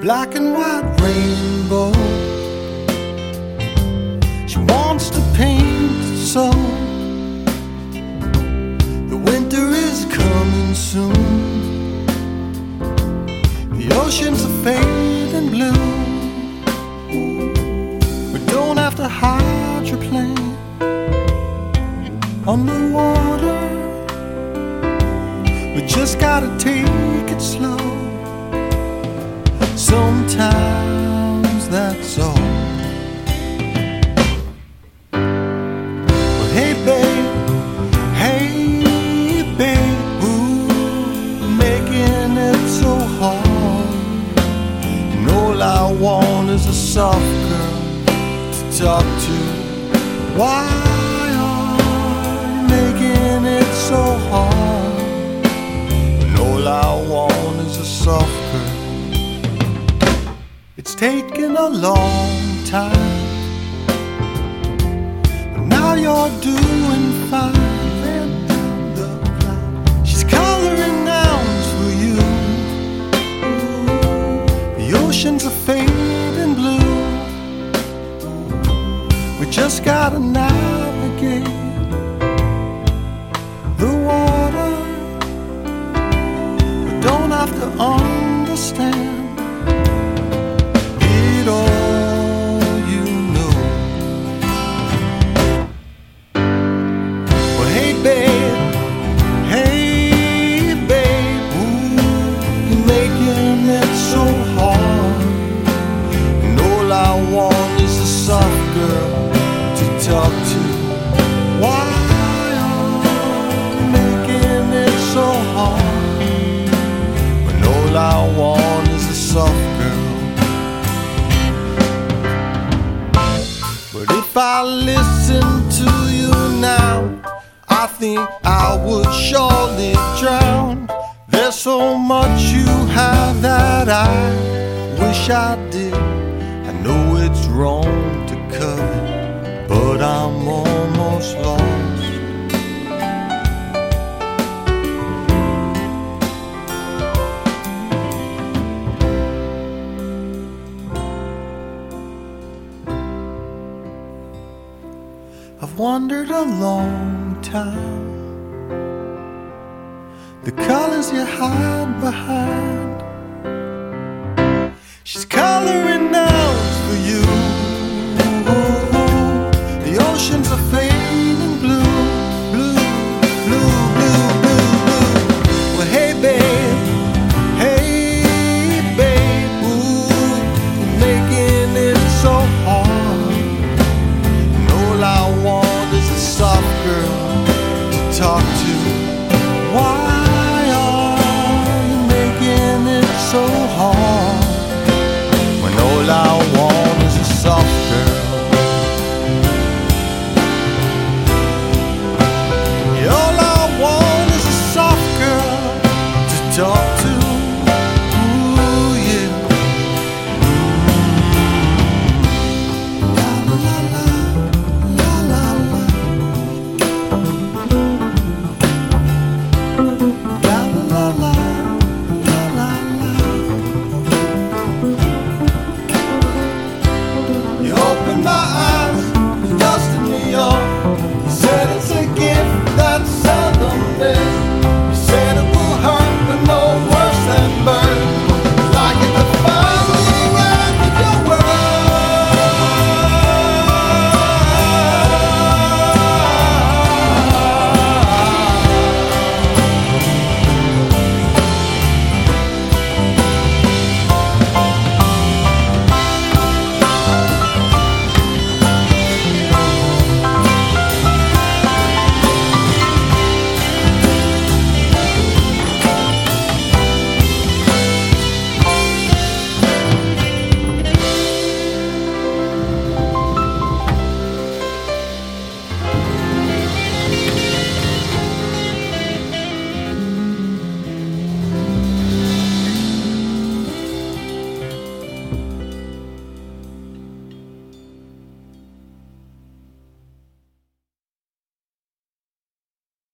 black and white rainbow. She wants to paint so. The winter is coming soon. The oceans are fading blue. We don't have to hydroplane on the water. We just gotta take it slow. Sometimes that's all. Well, hey, babe, hey, babe, ooh, making it so hard. All I want is a soft girl to talk to. Why are you making it so hard? And all I want is a soft girl. It's taken a long time. But now you're doing fine. She's coloring nouns for you. The oceans are fading blue. We just gotta navigate the water. We don't have to understand I think I would surely drown. There's so much you have that I wish I did. I know it's wrong wandered a long time. The colors you hide behind. She's coloring talk